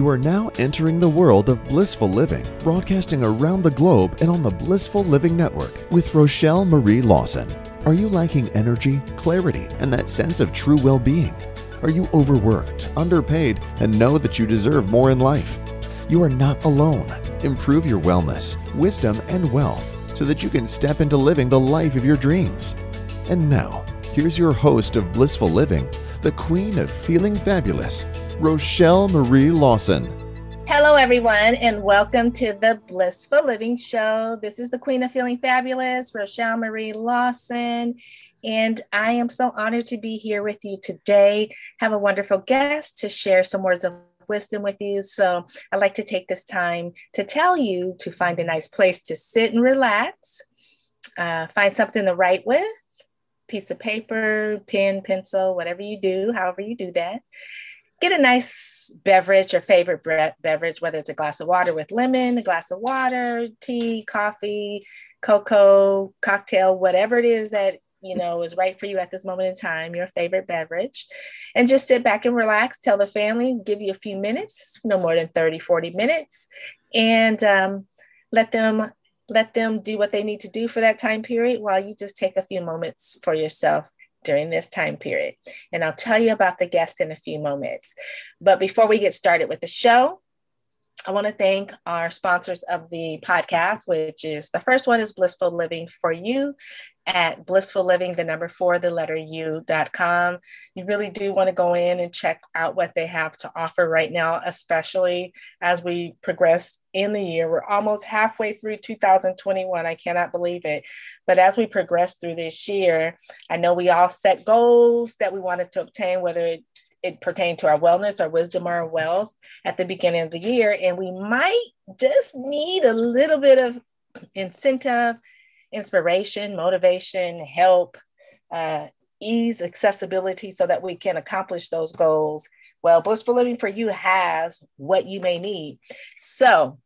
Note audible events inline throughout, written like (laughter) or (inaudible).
You are now entering the world of blissful living, broadcasting around the globe and on the Blissful Living Network with Rochelle Marie Lawson. Are you lacking energy, clarity, and that sense of true well being? Are you overworked, underpaid, and know that you deserve more in life? You are not alone. Improve your wellness, wisdom, and wealth so that you can step into living the life of your dreams. And now, here's your host of Blissful Living, the queen of feeling fabulous, Rochelle Marie Lawson. Hello, everyone, and welcome to the Blissful Living Show. This is the Queen of Feeling Fabulous, Rochelle Marie Lawson, and I am so honored to be here with you today. Have a wonderful guest to share some words of wisdom with you. So, I'd like to take this time to tell you to find a nice place to sit and relax, uh, find something to write with, piece of paper, pen, pencil, whatever you do, however you do that get a nice beverage or favorite bre- beverage, whether it's a glass of water with lemon, a glass of water, tea, coffee, cocoa, cocktail, whatever it is that you know is right for you at this moment in time, your favorite beverage, and just sit back and relax. Tell the family, give you a few minutes, no more than 30, 40 minutes, and um, let them let them do what they need to do for that time period while you just take a few moments for yourself during this time period. And I'll tell you about the guest in a few moments. But before we get started with the show, I want to thank our sponsors of the podcast, which is the first one is Blissful Living for You at blissful living, the number four, the letter u.com. You really do want to go in and check out what they have to offer right now, especially as we progress in the year. We're almost halfway through 2021. I cannot believe it. But as we progress through this year, I know we all set goals that we wanted to obtain, whether it it pertained to our wellness, our wisdom, our wealth at the beginning of the year. And we might just need a little bit of incentive, inspiration, motivation, help, uh, ease, accessibility so that we can accomplish those goals. Well, Blissful Living for You has what you may need. So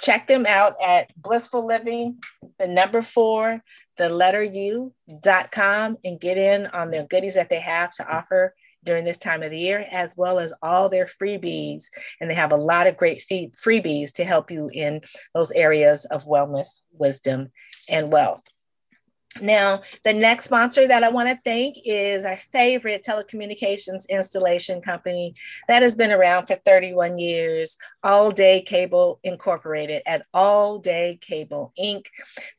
check them out at Blissful Living, the number four, the letter U dot com, and get in on the goodies that they have to offer during this time of the year, as well as all their freebies. And they have a lot of great fee- freebies to help you in those areas of wellness, wisdom, and wealth. Now, the next sponsor that I want to thank is our favorite telecommunications installation company that has been around for 31 years, All Day Cable Incorporated at All Day Cable Inc.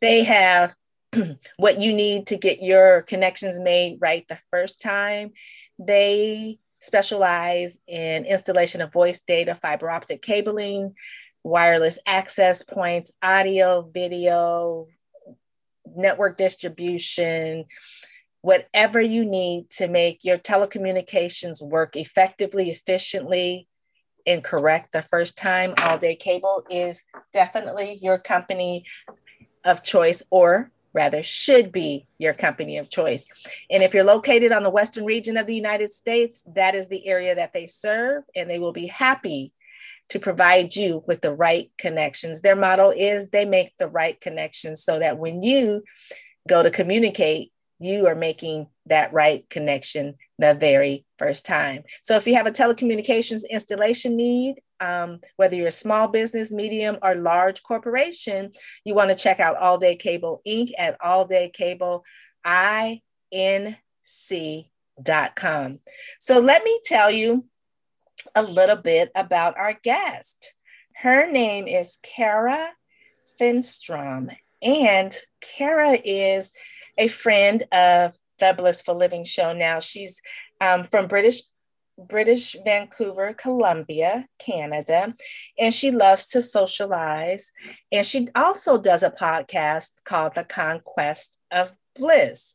They have (clears throat) what you need to get your connections made right the first time. They specialize in installation of voice data, fiber optic cabling, wireless access points, audio, video, network distribution, whatever you need to make your telecommunications work effectively, efficiently, and correct the first time. All Day Cable is definitely your company of choice or rather should be your company of choice. And if you're located on the western region of the United States, that is the area that they serve, and they will be happy to provide you with the right connections. Their motto is they make the right connections so that when you go to communicate, you are making that right connection the very first time. So if you have a telecommunications installation need, um, whether you're a small business, medium, or large corporation, you want to check out All Day Cable Inc. at alldaycableInc.com. So let me tell you a little bit about our guest. Her name is Kara Fernstrom, and Kara is a friend of the Blissful Living Show now. She's um, from British British Vancouver, Columbia, Canada, and she loves to socialize. And she also does a podcast called The Conquest of Bliss.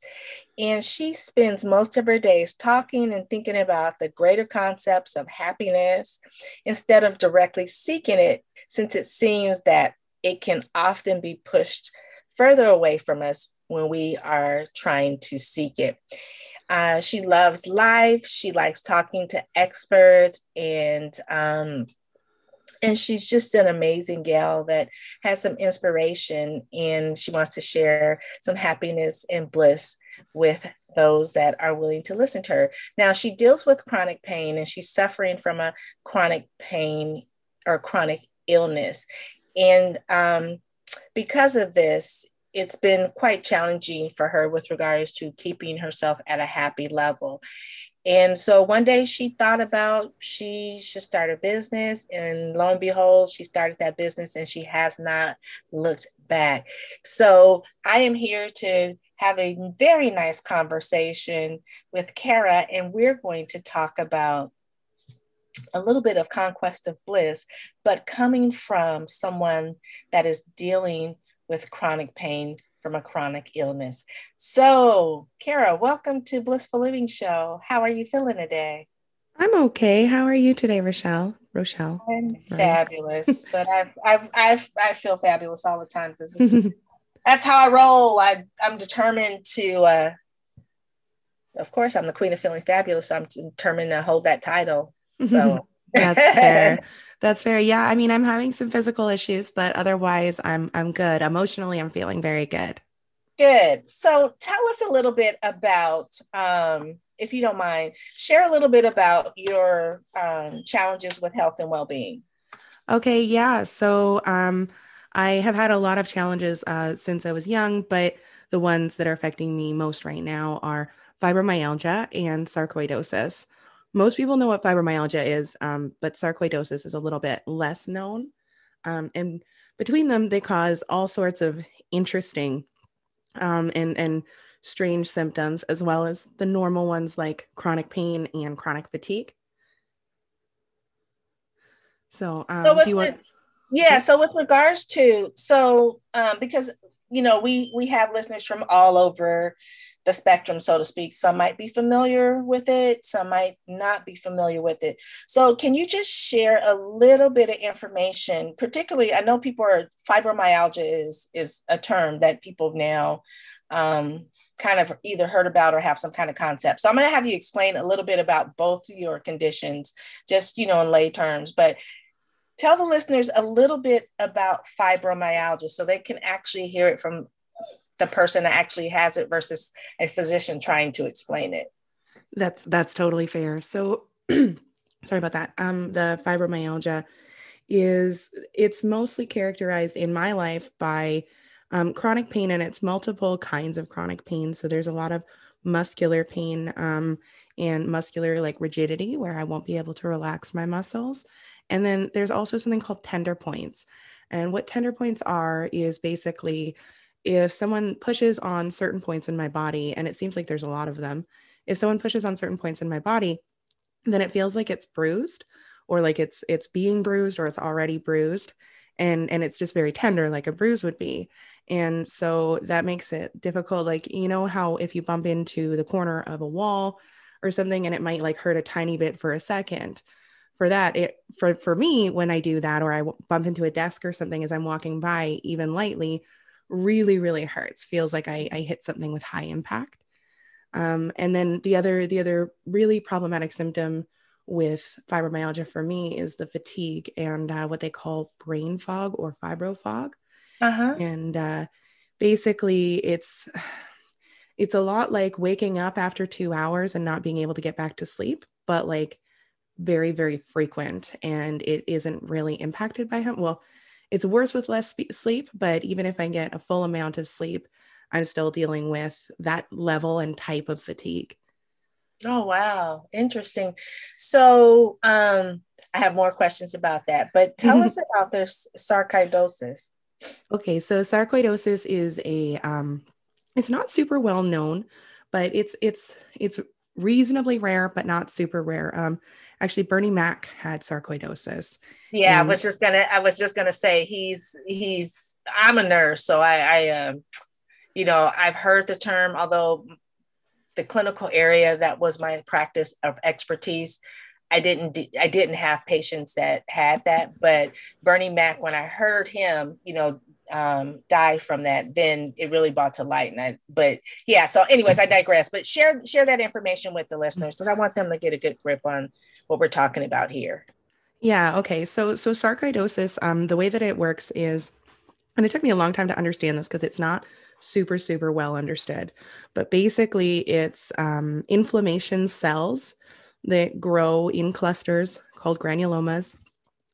And she spends most of her days talking and thinking about the greater concepts of happiness instead of directly seeking it, since it seems that it can often be pushed further away from us when we are trying to seek it. Uh, she loves life. She likes talking to experts and um, and she's just an amazing gal that has some inspiration and she wants to share some happiness and bliss with those that are willing to listen to her. Now, she deals with chronic pain and she's suffering from a chronic pain or chronic illness. And um, because of this, it's been quite challenging for her with regards to keeping herself at a happy level. And so one day she thought about she should start a business, and lo and behold, she started that business and she has not looked back. So I am here to have a very nice conversation with Kara, and we're going to talk about a little bit of conquest of bliss, but coming from someone that is dealing with chronic pain from a chronic illness. So, Kara, welcome to Blissful Living Show. How are you feeling today? I'm okay. How are you today, Rochelle? Rochelle. I'm right. fabulous, (laughs) but I I I I feel fabulous all the time because (laughs) that's how I roll. I I'm determined to. uh Of course, I'm the queen of feeling fabulous. So I'm determined to hold that title. (laughs) So that's fair. That's fair. Yeah. I mean, I'm having some physical issues, but otherwise I'm I'm good. Emotionally, I'm feeling very good. Good. So tell us a little bit about, um, if you don't mind, share a little bit about your um, challenges with health and well-being. Okay. Yeah. So um, I have had a lot of challenges uh, since I was young, but the ones that are affecting me most right now are fibromyalgia and sarcoidosis most people know what fibromyalgia is, um, but sarcoidosis is a little bit less known. Um, and between them, they cause all sorts of interesting um, and, and strange symptoms, as well as the normal ones like chronic pain and chronic fatigue. So, um, so do you want? yeah. So, with regards to so, um, because you know, we we have listeners from all over the spectrum, so to speak. Some might be familiar with it, some might not be familiar with it. So, can you just share a little bit of information? Particularly, I know people are fibromyalgia is is a term that people now um, kind of either heard about or have some kind of concept. So, I'm going to have you explain a little bit about both your conditions, just you know, in lay terms, but. Tell the listeners a little bit about fibromyalgia so they can actually hear it from the person that actually has it versus a physician trying to explain it. That's that's totally fair. So (clears throat) sorry about that. Um, the fibromyalgia is it's mostly characterized in my life by um, chronic pain and it's multiple kinds of chronic pain. So there's a lot of muscular pain um, and muscular like rigidity where I won't be able to relax my muscles. And then there's also something called tender points. And what tender points are is basically if someone pushes on certain points in my body, and it seems like there's a lot of them, if someone pushes on certain points in my body, then it feels like it's bruised or like it's it's being bruised or it's already bruised and and it's just very tender like a bruise would be. And so that makes it difficult like you know how if you bump into the corner of a wall or something and it might like hurt a tiny bit for a second for that it for for me when i do that or i bump into a desk or something as i'm walking by even lightly really, really hurts. Feels like I, I hit something with high impact. Um, and then the other, the other really problematic symptom with fibromyalgia for me is the fatigue and uh, what they call brain fog or fibro fog. Uh-huh. And uh, basically, it's (sighs) it's a lot like waking up after two hours and not being able to get back to sleep, but like very, very frequent, and it isn't really impacted by him. Well, it's worse with less sleep, but even if I get a full amount of sleep, I'm still dealing with that level and type of fatigue. Oh wow, interesting. So um I have more questions about that, but tell (laughs) us about this sarcoidosis. Okay, so sarcoidosis is a um it's not super well known, but it's it's it's reasonably rare, but not super rare. Um, actually, Bernie Mac had sarcoidosis. Yeah, and- I was just gonna. I was just gonna say he's he's. I'm a nurse, so I, I um, you know, I've heard the term, although the clinical area that was my practice of expertise. I didn't I didn't have patients that had that, but Bernie Mac, when I heard him, you know, um, die from that, then it really brought to light. And I, but yeah, so anyways, I digress. But share share that information with the listeners because I want them to get a good grip on what we're talking about here. Yeah. Okay. So so sarcoidosis, um, the way that it works is, and it took me a long time to understand this because it's not super super well understood, but basically it's um, inflammation cells that grow in clusters called granulomas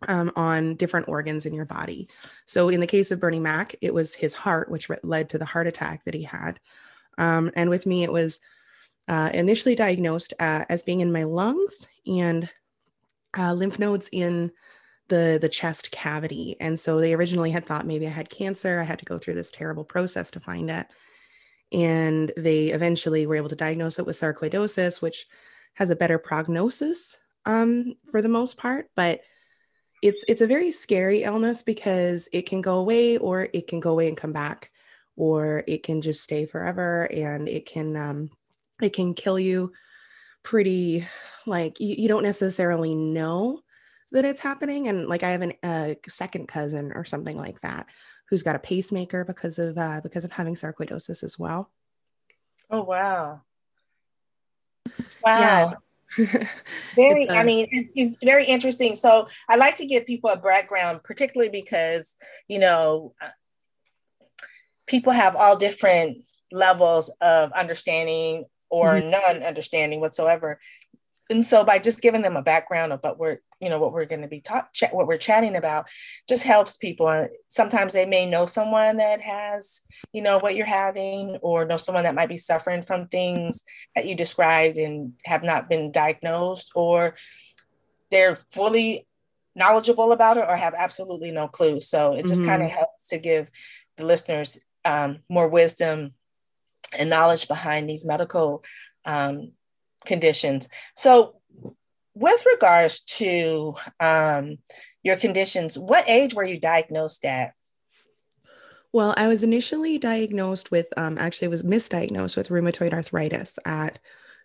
um, on different organs in your body. So, in the case of Bernie Mac, it was his heart, which led to the heart attack that he had. Um, and with me, it was uh, initially diagnosed uh, as being in my lungs and uh, lymph nodes in the the chest cavity. And so they originally had thought maybe I had cancer. I had to go through this terrible process to find it. And they eventually were able to diagnose it with sarcoidosis, which has a better prognosis um, for the most part, but it's it's a very scary illness because it can go away or it can go away and come back or it can just stay forever and it can um, it can kill you pretty like you, you don't necessarily know that it's happening. And like i have an, a second cousin or something like that who's got a pacemaker because of uh, because of having sarcoidosis as well. Oh wow. Wow. yeah (laughs) very, I mean, it's very interesting. So I like to give people a background, particularly because, you know, uh, people have all different levels of understanding or mm-hmm. none understanding whatsoever and so by just giving them a background of what we're you know what we're going to be taught ch- what we're chatting about just helps people and sometimes they may know someone that has you know what you're having or know someone that might be suffering from things that you described and have not been diagnosed or they're fully knowledgeable about it or have absolutely no clue so it just mm-hmm. kind of helps to give the listeners um, more wisdom and knowledge behind these medical um, conditions. So, with regards to um, your conditions, what age were you diagnosed at? Well, I was initially diagnosed with, um, actually, was misdiagnosed with rheumatoid arthritis at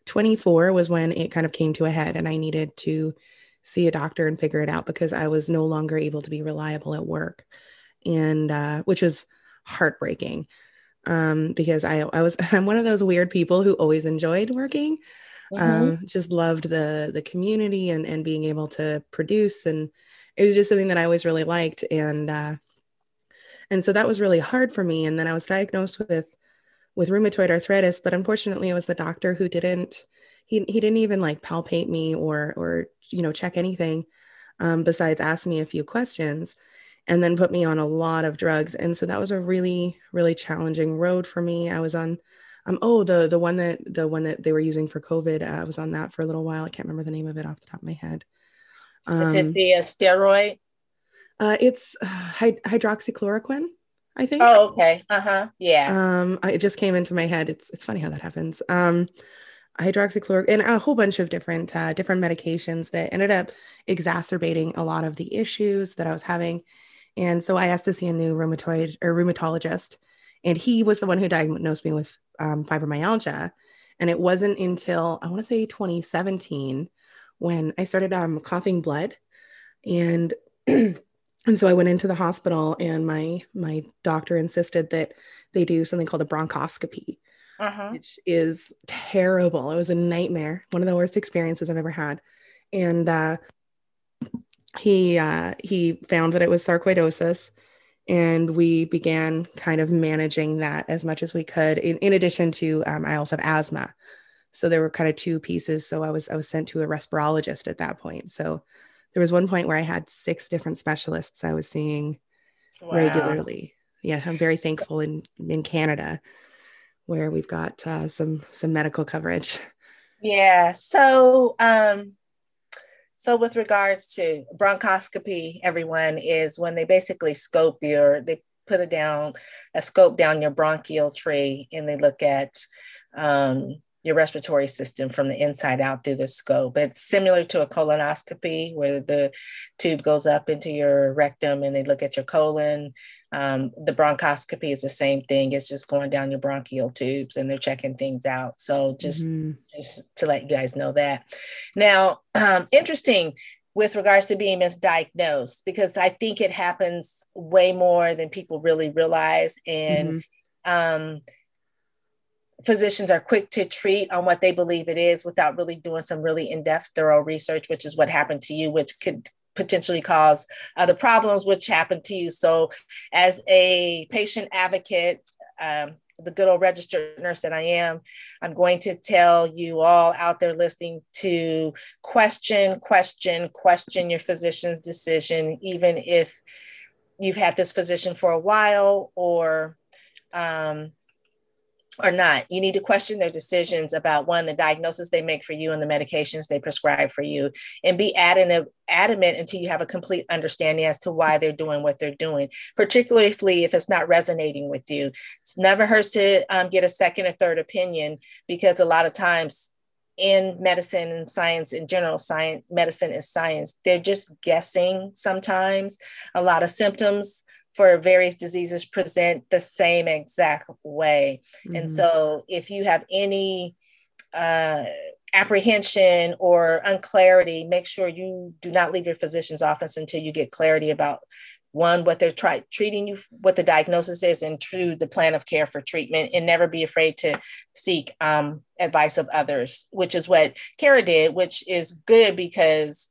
24 was when it kind of came to a head, and I needed to see a doctor and figure it out because I was no longer able to be reliable at work, and uh, which was heartbreaking um, because I, I was (laughs) I'm one of those weird people who always enjoyed working, mm-hmm. um, just loved the the community and and being able to produce and it was just something that I always really liked and uh, and so that was really hard for me and then I was diagnosed with with rheumatoid arthritis but unfortunately it was the doctor who didn't he, he didn't even like palpate me or or you know check anything um, besides ask me a few questions and then put me on a lot of drugs and so that was a really really challenging road for me i was on um, oh, the the one that the one that they were using for COVID, uh, was on that for a little while. I can't remember the name of it off the top of my head. Um, Is it um, the uh, steroid? Uh, it's uh, hydroxychloroquine. I think. Oh, okay. Uh huh. Yeah. Um, I, it just came into my head. It's it's funny how that happens. Um, hydroxychloroquine and a whole bunch of different uh, different medications that ended up exacerbating a lot of the issues that I was having. And so I asked to see a new rheumatoid or rheumatologist, and he was the one who diagnosed me with um, fibromyalgia. And it wasn't until I want to say 2017 when I started um, coughing blood. And (clears throat) and so I went into the hospital and my my doctor insisted that they do something called a bronchoscopy, uh-huh. which is terrible. It was a nightmare, one of the worst experiences I've ever had. And uh, he uh, he found that it was sarcoidosis and we began kind of managing that as much as we could in, in addition to um, i also have asthma. So there were kind of two pieces. So i was i was sent to a respirologist at that point. So there was one point where i had six different specialists i was seeing wow. regularly. Yeah i'm very thankful in in canada where we've got uh, some some medical coverage. Yeah so um so, with regards to bronchoscopy, everyone is when they basically scope your, they put a down, a scope down your bronchial tree, and they look at um, your respiratory system from the inside out through the scope. It's similar to a colonoscopy where the tube goes up into your rectum and they look at your colon. Um, the bronchoscopy is the same thing. It's just going down your bronchial tubes and they're checking things out. So just, mm-hmm. just to let you guys know that. Now, um, interesting with regards to being misdiagnosed because I think it happens way more than people really realize. And mm-hmm. um, physicians are quick to treat on what they believe it is without really doing some really in-depth thorough research which is what happened to you which could potentially cause other problems which happened to you. So as a patient advocate um, the good old registered nurse that I am, I'm going to tell you all out there listening to question, question, question your physician's decision, even if you've had this physician for a while or um, or not. You need to question their decisions about one, the diagnosis they make for you and the medications they prescribe for you, and be adamant, until you have a complete understanding as to why they're doing what they're doing, particularly if it's not resonating with you. It's never hurts to um, get a second or third opinion because a lot of times in medicine and science in general science medicine is science they're just guessing sometimes a lot of symptoms for various diseases present the same exact way. Mm-hmm. And so if you have any uh, apprehension or unclarity, make sure you do not leave your physician's office until you get clarity about one, what they're try- treating you, what the diagnosis is, and two, the plan of care for treatment, and never be afraid to seek um, advice of others, which is what Kara did, which is good because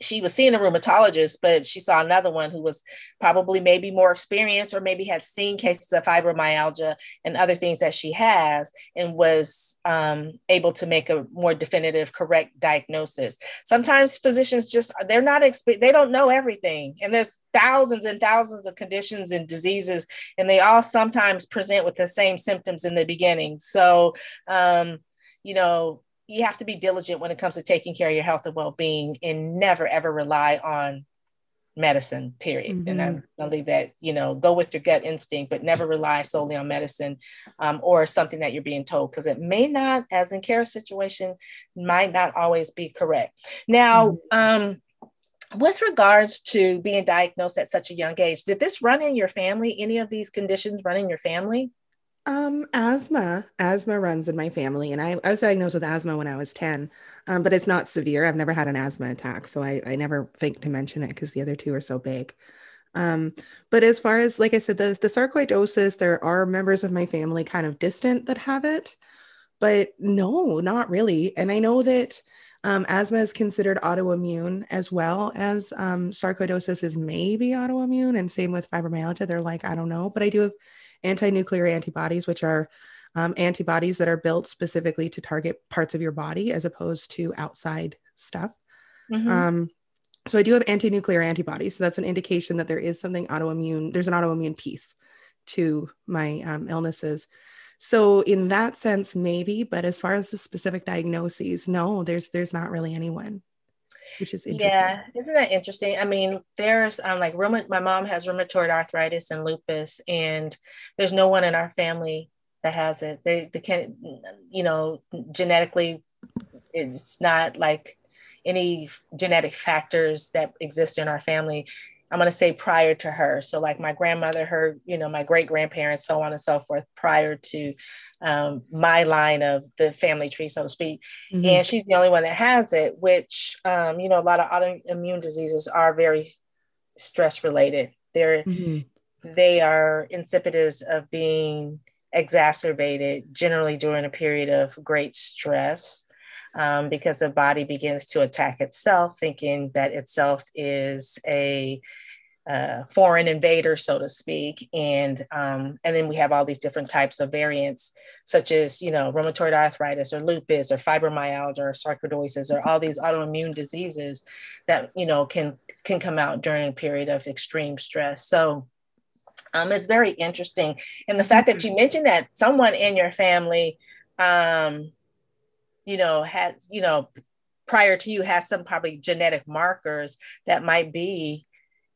she was seeing a rheumatologist, but she saw another one who was probably maybe more experienced or maybe had seen cases of fibromyalgia and other things that she has and was um, able to make a more definitive, correct diagnosis. Sometimes physicians just, they're not, exp- they don't know everything. And there's thousands and thousands of conditions and diseases, and they all sometimes present with the same symptoms in the beginning. So, um, you know, you have to be diligent when it comes to taking care of your health and well-being and never ever rely on medicine period mm-hmm. and I'm, i'll leave that you know go with your gut instinct but never rely solely on medicine um, or something that you're being told because it may not as in care situation might not always be correct now mm-hmm. um, with regards to being diagnosed at such a young age did this run in your family any of these conditions run in your family um, asthma. Asthma runs in my family, and I, I was diagnosed with asthma when I was 10, um, but it's not severe. I've never had an asthma attack, so I, I never think to mention it because the other two are so big. Um, but as far as, like I said, the, the sarcoidosis, there are members of my family kind of distant that have it, but no, not really. And I know that um, asthma is considered autoimmune as well as um, sarcoidosis is maybe autoimmune, and same with fibromyalgia. They're like, I don't know, but I do have anti nuclear antibodies, which are um, antibodies that are built specifically to target parts of your body as opposed to outside stuff. Mm-hmm. Um, so I do have anti nuclear antibodies. So that's an indication that there is something autoimmune, there's an autoimmune piece to my um, illnesses. So in that sense, maybe, but as far as the specific diagnoses, no, there's there's not really anyone which is interesting. Yeah, isn't that interesting? I mean, there's um like rheuma- my mom has rheumatoid arthritis and lupus, and there's no one in our family that has it. They they can you know genetically, it's not like any genetic factors that exist in our family. I'm going to say prior to her. So, like my grandmother, her, you know, my great grandparents, so on and so forth, prior to um, my line of the family tree, so to speak. Mm-hmm. And she's the only one that has it, which, um, you know, a lot of autoimmune diseases are very stress related. They're, mm-hmm. they are insipidus of being exacerbated generally during a period of great stress. Um, because the body begins to attack itself, thinking that itself is a uh, foreign invader, so to speak, and um, and then we have all these different types of variants, such as you know rheumatoid arthritis or lupus or fibromyalgia or sarcoidosis or all these autoimmune diseases that you know can can come out during a period of extreme stress. So um, it's very interesting, and the fact that you mentioned that someone in your family, um, you know, had, you know prior to you has some probably genetic markers that might be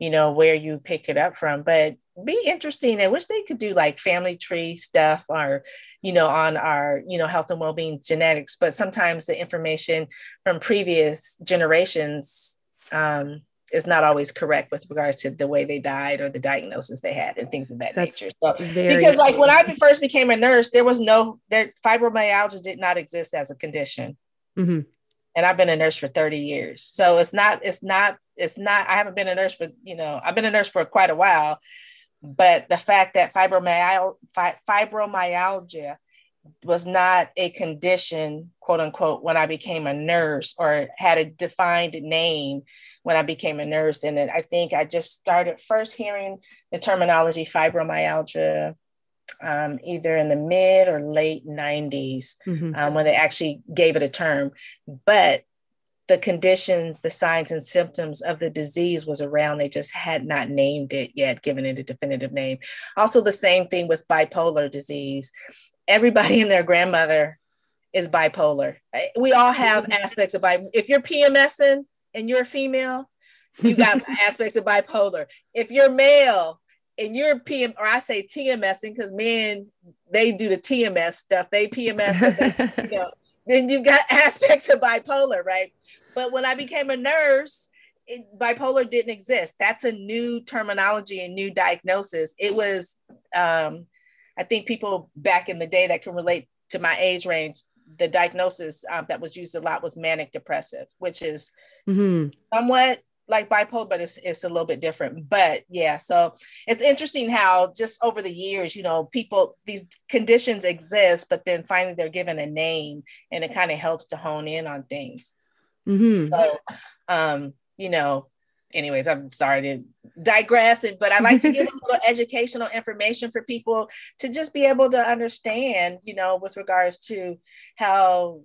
you know, where you picked it up from. But be interesting. I wish they could do like family tree stuff or, you know, on our, you know, health and well-being genetics. But sometimes the information from previous generations um, is not always correct with regards to the way they died or the diagnosis they had and things of that That's nature. So, because like when I first became a nurse, there was no there fibromyalgia did not exist as a condition. Mm-hmm and I've been a nurse for 30 years. So it's not, it's not, it's not, I haven't been a nurse for, you know, I've been a nurse for quite a while, but the fact that fibromyalgia, fibromyalgia was not a condition, quote unquote, when I became a nurse or had a defined name when I became a nurse. And then I think I just started first hearing the terminology fibromyalgia um, either in the mid or late 90s mm-hmm. um, when they actually gave it a term. But the conditions, the signs and symptoms of the disease was around. They just had not named it yet, given it a definitive name. Also, the same thing with bipolar disease. Everybody and their grandmother is bipolar. We all have (laughs) aspects of bipolar. If you're PMSing and you're a female, you got (laughs) aspects of bipolar. If you're male and you're PM, or I say TMSing because men they do the TMS stuff. They PMS, they, you (laughs) know, then you've got aspects of bipolar, right? But when I became a nurse, it, bipolar didn't exist. That's a new terminology and new diagnosis. It was, um, I think people back in the day that can relate to my age range, the diagnosis um, that was used a lot was manic depressive, which is mm-hmm. somewhat like bipolar, but it's, it's a little bit different. But yeah, so it's interesting how just over the years, you know, people, these conditions exist, but then finally they're given a name and it kind of helps to hone in on things. Mm-hmm. So, um, you know, anyways, I'm sorry to digress, but I like to give a (laughs) little educational information for people to just be able to understand, you know, with regards to how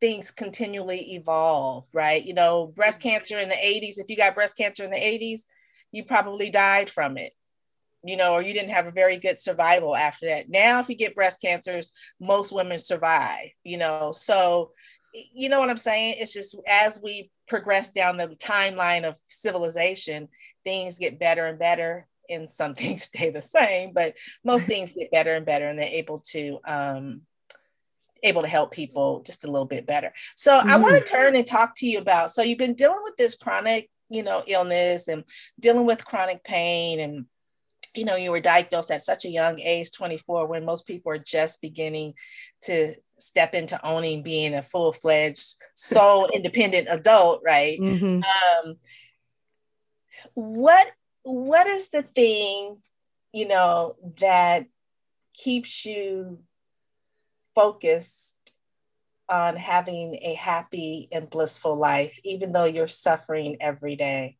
things continually evolve, right? You know, breast mm-hmm. cancer in the 80s, if you got breast cancer in the 80s, you probably died from it, you know, or you didn't have a very good survival after that. Now, if you get breast cancers, most women survive, you know. So, you know what I'm saying? It's just as we progress down the timeline of civilization, things get better and better and some (laughs) things stay the same, but most things get better and better and they're able to um, able to help people just a little bit better. So mm-hmm. I want to turn and talk to you about so you've been dealing with this chronic, you know, illness and dealing with chronic pain and you know, you were diagnosed at such a young age, 24, when most people are just beginning to step into owning being a full-fledged soul (laughs) independent adult, right? Mm-hmm. Um, what what is the thing, you know, that keeps you focused on having a happy and blissful life, even though you're suffering every day?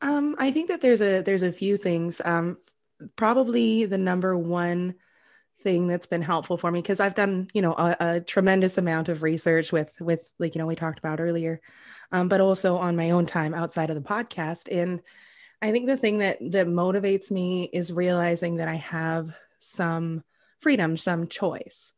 Um, I think that there's a there's a few things. Um, probably the number one thing that's been helpful for me because I've done you know a, a, tremendous amount of research with with like you know we talked about earlier, um, but also on my own time outside of the podcast. And I think the thing that that motivates me is realizing that I have some freedom, some choice.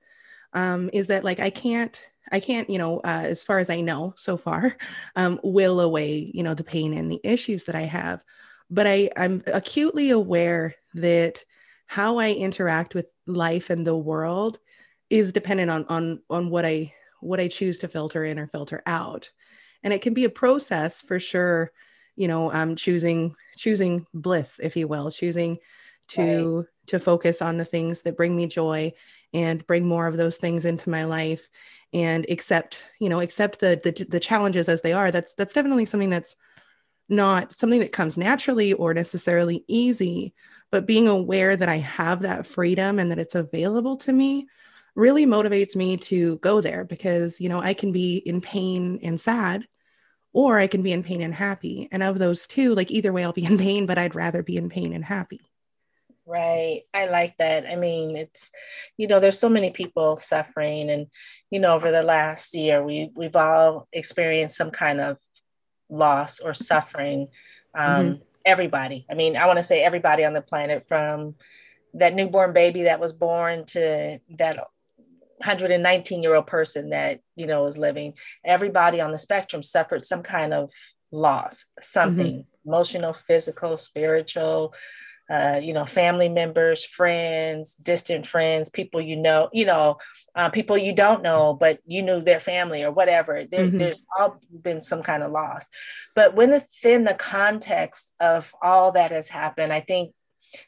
Um, is that like I can't, I can't, you know, uh, as far as I know so far, (laughs) um, will away, you know, the pain and the issues that I have. But I, I'm acutely aware that how I interact with life and the world is dependent on on on what I what I choose to filter in or filter out. And it can be a process for sure, you know, um, choosing choosing bliss, if you will, choosing to right. to focus on the things that bring me joy and bring more of those things into my life and accept you know accept the, the the challenges as they are that's that's definitely something that's not something that comes naturally or necessarily easy. But being aware that i have that freedom and that it's available to me really motivates me to go there because you know i can be in pain and sad or i can be in pain and happy. And of those two like either way i'll be in pain but i'd rather be in pain and happy Right. I like that. I mean, it's, you know, there's so many people suffering and, you know, over the last year, we, we've all experienced some kind of loss or suffering. Um, mm-hmm. Everybody. I mean, I want to say everybody on the planet from that newborn baby that was born to that 119 year old person that, you know, is living. Everybody on the spectrum suffered some kind of loss, something mm-hmm. emotional, physical, spiritual, uh, you know, family members, friends, distant friends, people you know, you know, uh, people you don't know, but you knew their family or whatever. There, mm-hmm. There's all been some kind of loss. But within the context of all that has happened, I think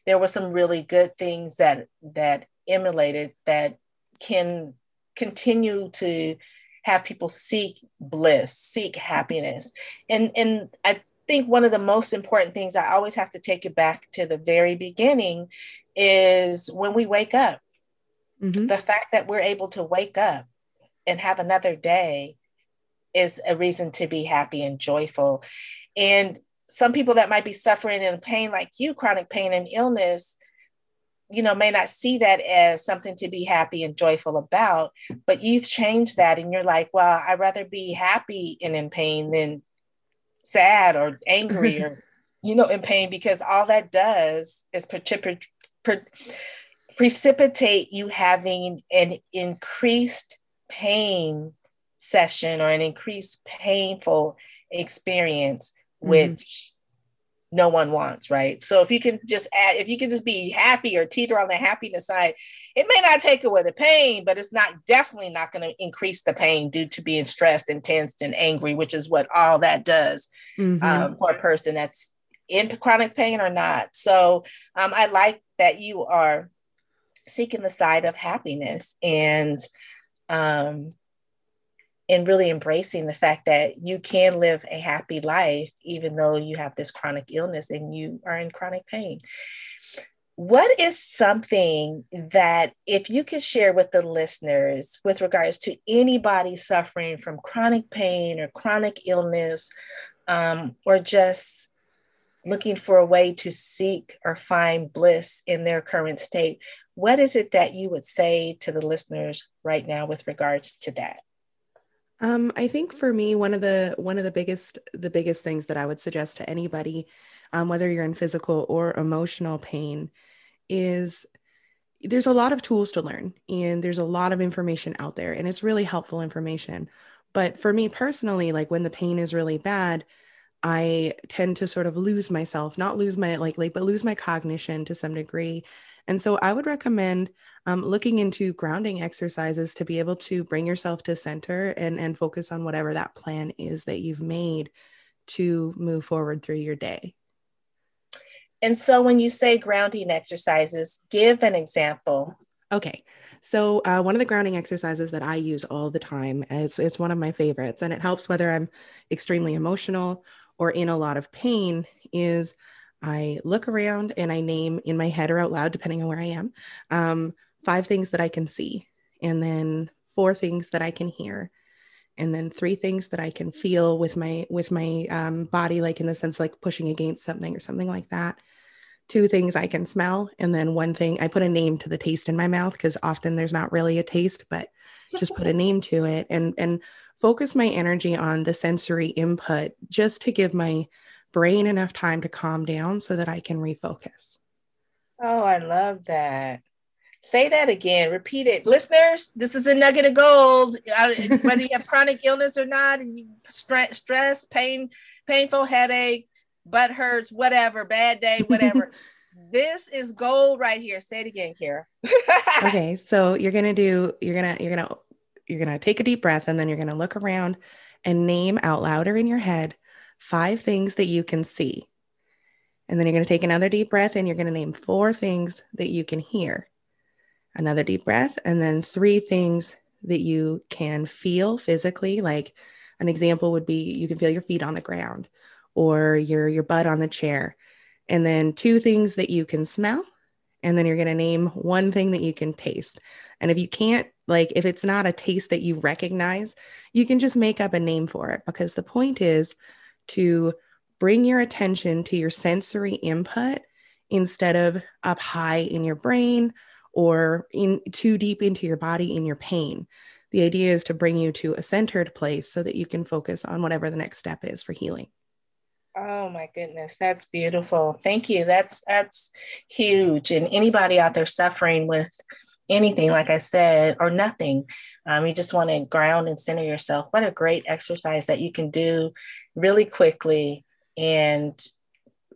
there were some really good things that that emulated that can continue to have people seek bliss, seek happiness. And and I think one of the most important things I always have to take it back to the very beginning is when we wake up. Mm-hmm. The fact that we're able to wake up and have another day is a reason to be happy and joyful. And some people that might be suffering in pain like you, chronic pain and illness, you know may not see that as something to be happy and joyful about but you've changed that and you're like well i'd rather be happy and in pain than sad or angry or (laughs) you know in pain because all that does is precipit- pre- precipitate you having an increased pain session or an increased painful experience mm-hmm. which no one wants, right? So if you can just add, if you can just be happy or teeter on the happiness side, it may not take away the pain, but it's not definitely not going to increase the pain due to being stressed and tensed and angry, which is what all that does mm-hmm. um, for a person that's in chronic pain or not. So um, I like that you are seeking the side of happiness and um, and really embracing the fact that you can live a happy life even though you have this chronic illness and you are in chronic pain. What is something that, if you could share with the listeners with regards to anybody suffering from chronic pain or chronic illness, um, or just looking for a way to seek or find bliss in their current state, what is it that you would say to the listeners right now with regards to that? Um, I think for me, one of the one of the biggest the biggest things that I would suggest to anybody, um, whether you're in physical or emotional pain, is there's a lot of tools to learn and there's a lot of information out there and it's really helpful information. But for me personally, like when the pain is really bad, I tend to sort of lose myself, not lose my like, like but lose my cognition to some degree and so I would recommend um, looking into grounding exercises to be able to bring yourself to center and, and focus on whatever that plan is that you've made to move forward through your day. And so when you say grounding exercises, give an example. Okay. So uh, one of the grounding exercises that I use all the time, it's, it's one of my favorites, and it helps whether I'm extremely emotional or in a lot of pain, is I look around and I name in my head or out loud, depending on where I am, um, five things that I can see, and then four things that I can hear, and then three things that I can feel with my with my um, body, like in the sense like pushing against something or something like that. Two things I can smell, and then one thing I put a name to the taste in my mouth because often there's not really a taste, but just put a name to it and and focus my energy on the sensory input just to give my brain enough time to calm down so that I can refocus. Oh, I love that. Say that again. Repeat it. Listeners, this is a nugget of gold. Uh, (laughs) whether you have chronic illness or not, stress, pain, painful headache, butt hurts, whatever, bad day, whatever. (laughs) this is gold right here. Say it again, Kara. (laughs) okay, so you're gonna do. You're gonna. You're gonna. You're gonna take a deep breath, and then you're gonna look around and name out louder in your head five things that you can see. And then you're going to take another deep breath and you're going to name four things that you can hear. Another deep breath, and then three things that you can feel physically. Like an example would be you can feel your feet on the ground or your, your butt on the chair. And then two things that you can smell. And then you're going to name one thing that you can taste. And if you can't, like, if it's not a taste that you recognize, you can just make up a name for it because the point is to bring your attention to your sensory input instead of up high in your brain or in too deep into your body in your pain. The idea is to bring you to a centered place so that you can focus on whatever the next step is for healing. Oh my goodness, that's beautiful. Thank you. That's that's huge. And anybody out there suffering with anything, like I said, or nothing, um, you just want to ground and center yourself. What a great exercise that you can do really quickly and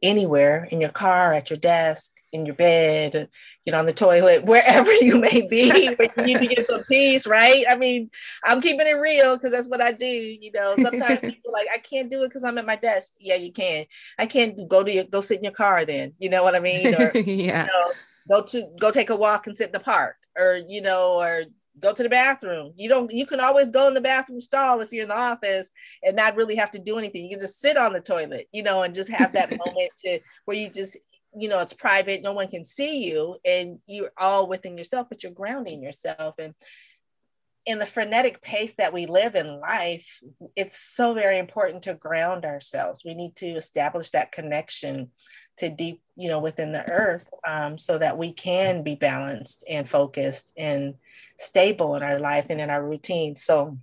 anywhere in your car, at your desk, in your bed, you know, on the toilet, (laughs) wherever you may be, (laughs) where you need to get some peace, right? I mean, I'm keeping it real because that's what I do. You know, sometimes (laughs) people like, I can't do it because I'm at my desk. Yeah, you can. I can't go to your, go sit in your car then. You know what I mean? Or, yeah. You know, go to go take a walk and sit in the park, or you know, or go to the bathroom. You don't you can always go in the bathroom stall if you're in the office and not really have to do anything. You can just sit on the toilet, you know, and just have that (laughs) moment to where you just you know it's private, no one can see you and you're all within yourself, but you're grounding yourself and in the frenetic pace that we live in life, it's so very important to ground ourselves. We need to establish that connection to deep, you know, within the earth um, so that we can be balanced and focused and stable in our life and in our routine. So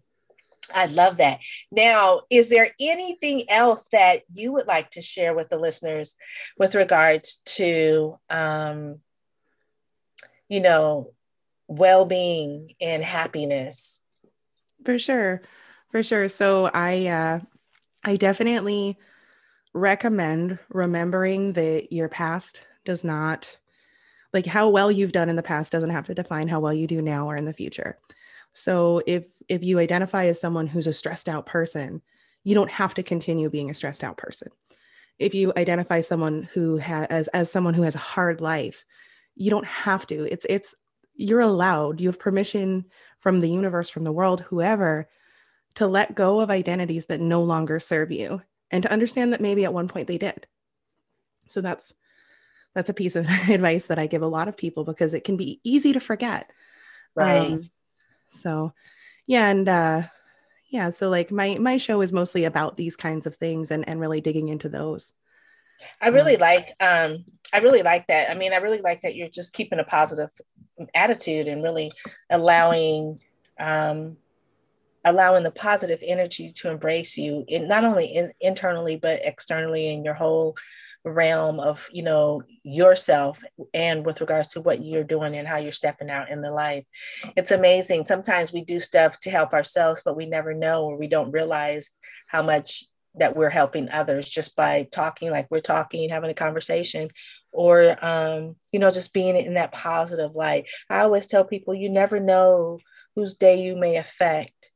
I love that. Now, is there anything else that you would like to share with the listeners with regards to, um, you know, well being and happiness? For sure. For sure. So I, uh, I definitely recommend remembering that your past does not like how well you've done in the past doesn't have to define how well you do now or in the future. So if if you identify as someone who's a stressed out person, you don't have to continue being a stressed out person. If you identify someone who has as, as someone who has a hard life, you don't have to. It's it's you're allowed. You have permission from the universe, from the world, whoever, to let go of identities that no longer serve you and to understand that maybe at one point they did. So that's that's a piece of (laughs) advice that I give a lot of people because it can be easy to forget. Right. Um, so yeah, and uh yeah, so like my my show is mostly about these kinds of things and and really digging into those. I really um, like um I really like that. I mean, I really like that you're just keeping a positive attitude and really allowing um allowing the positive energy to embrace you in not only in, internally but externally in your whole realm of you know yourself and with regards to what you're doing and how you're stepping out in the life. It's amazing. Sometimes we do stuff to help ourselves but we never know or we don't realize how much that we're helping others just by talking like we're talking having a conversation or um, you know just being in that positive light. I always tell people you never know whose day you may affect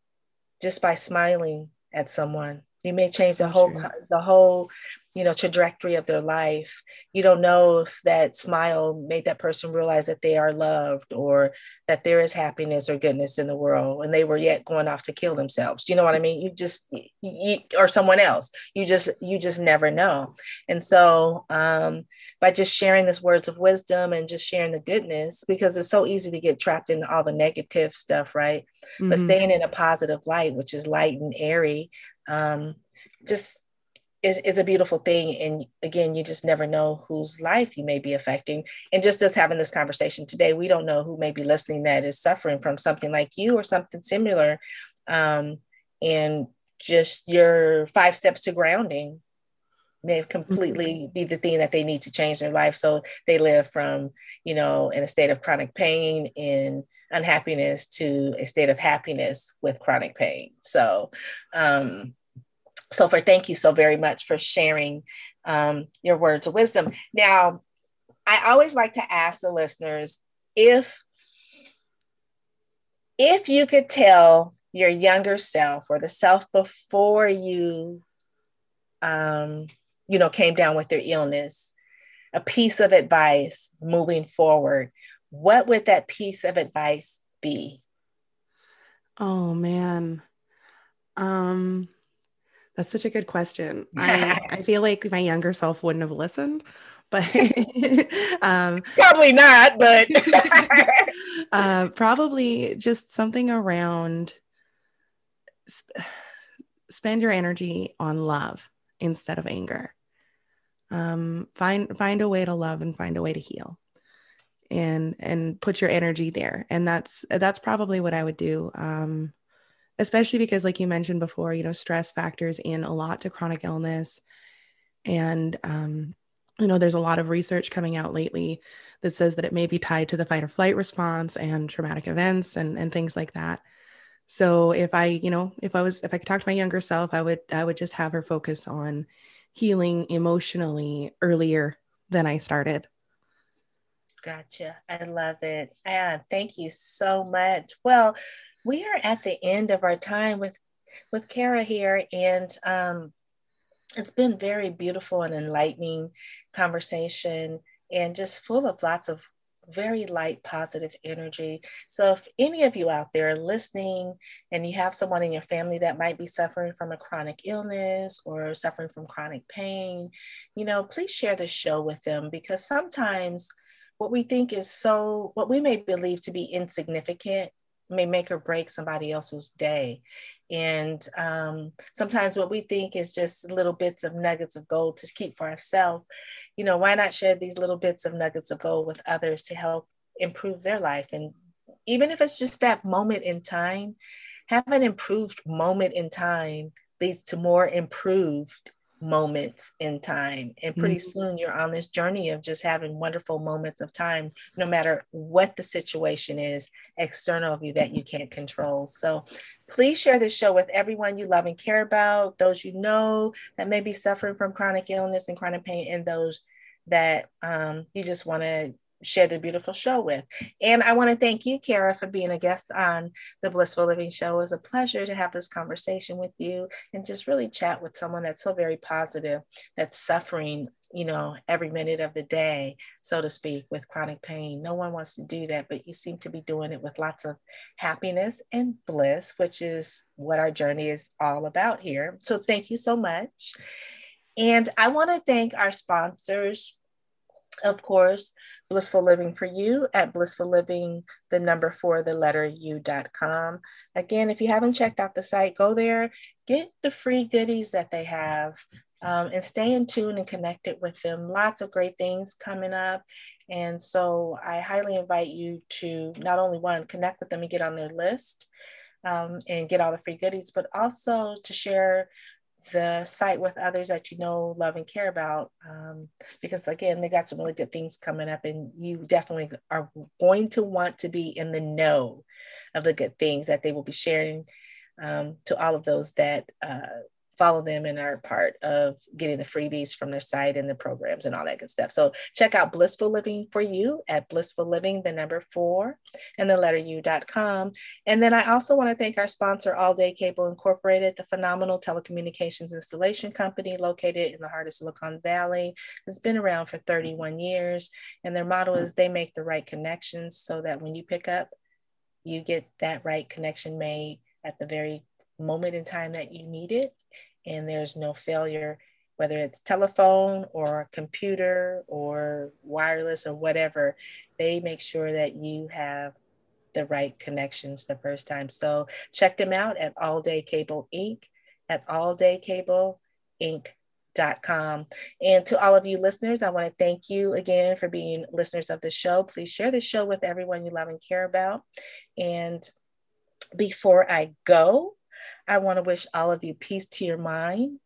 just by smiling at someone you may change the whole the whole you know trajectory of their life. You don't know if that smile made that person realize that they are loved or that there is happiness or goodness in the world and they were yet going off to kill themselves. You know what i mean? You just you, or someone else. You just you just never know. And so um by just sharing this words of wisdom and just sharing the goodness because it's so easy to get trapped in all the negative stuff right? Mm-hmm. but staying in a positive light which is light and airy um just is, is a beautiful thing. And again, you just never know whose life you may be affecting. And just as having this conversation today, we don't know who may be listening that is suffering from something like you or something similar. Um, and just your five steps to grounding may completely mm-hmm. be the thing that they need to change their life. So they live from, you know, in a state of chronic pain and unhappiness to a state of happiness with chronic pain. So, um, so, for thank you so very much for sharing um, your words of wisdom. Now, I always like to ask the listeners if if you could tell your younger self or the self before you um, you know came down with your illness a piece of advice moving forward what would that piece of advice be oh man um that's such a good question. (laughs) I, I feel like my younger self wouldn't have listened, but (laughs) um, probably not, but (laughs) uh, probably just something around sp- spend your energy on love instead of anger. Um, find find a way to love and find a way to heal and and put your energy there and that's that's probably what i would do um especially because like you mentioned before you know stress factors in a lot to chronic illness. And um, you know there's a lot of research coming out lately that says that it may be tied to the fight or flight response and traumatic events and, and things like that. So if i you know if i was if i could talk to my younger self i would i would just have her focus on healing emotionally earlier than i started gotcha. I love it. And thank you so much. Well we are at the end of our time with with Kara here, and um, it's been very beautiful and enlightening conversation, and just full of lots of very light, positive energy. So, if any of you out there listening and you have someone in your family that might be suffering from a chronic illness or suffering from chronic pain, you know, please share the show with them because sometimes what we think is so, what we may believe to be insignificant may make or break somebody else's day. And um, sometimes what we think is just little bits of nuggets of gold to keep for ourselves. You know, why not share these little bits of nuggets of gold with others to help improve their life? And even if it's just that moment in time, have an improved moment in time leads to more improved moments in time. And pretty mm-hmm. soon you're on this journey of just having wonderful moments of time, no matter what the situation is external of you that you can't control. So please share this show with everyone you love and care about, those you know that may be suffering from chronic illness and chronic pain, and those that um, you just want to share the beautiful show with. And I want to thank you, Kara, for being a guest on the Blissful Living Show. It was a pleasure to have this conversation with you and just really chat with someone that's so very positive, that's suffering, you know, every minute of the day, so to speak, with chronic pain. No one wants to do that, but you seem to be doing it with lots of happiness and bliss, which is what our journey is all about here. So thank you so much. And I want to thank our sponsors of course, Blissful Living for You at Blissful Living, the number four, the letter U.com. Again, if you haven't checked out the site, go there, get the free goodies that they have, um, and stay in tune and connected with them. Lots of great things coming up. And so I highly invite you to not only one, connect with them and get on their list. Um, and get all the free goodies, but also to share the site with others that you know, love, and care about. Um, because again, they got some really good things coming up, and you definitely are going to want to be in the know of the good things that they will be sharing um, to all of those that uh, follow them and are part of getting the freebies from their site and the programs and all that good stuff. So check out Blissful Living for You at Blissful Living, the number four, and the letter U.com. And then I also want to thank our sponsor, All Day Cable Incorporated, the phenomenal telecommunications installation company located in the heart of Silicon Valley. It's been around for 31 years. And their motto is they make the right connections so that when you pick up, you get that right connection made at the very moment in time that you need it and there's no failure whether it's telephone or computer or wireless or whatever they make sure that you have the right connections the first time. So check them out at all day cable inc. at all day cable inc.com and to all of you listeners i want to thank you again for being listeners of the show. Please share the show with everyone you love and care about. And before i go I want to wish all of you peace to your mind,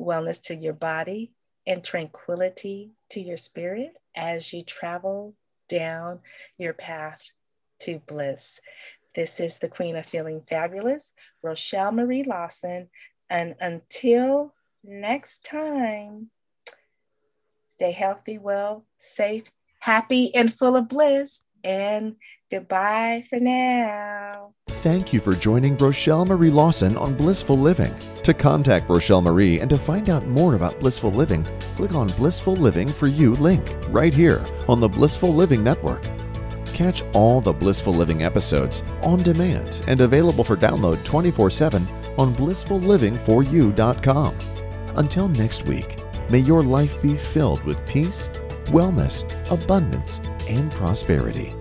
wellness to your body, and tranquility to your spirit as you travel down your path to bliss. This is the Queen of Feeling Fabulous, Rochelle Marie Lawson. And until next time, stay healthy, well, safe, happy, and full of bliss. And goodbye for now. Thank you for joining Rochelle Marie Lawson on Blissful Living. To contact Rochelle Marie and to find out more about Blissful Living, click on Blissful Living for You link right here on the Blissful Living Network. Catch all the Blissful Living episodes on demand and available for download 24 7 on blissfullivingforyou.com. Until next week, may your life be filled with peace, wellness, abundance, and prosperity.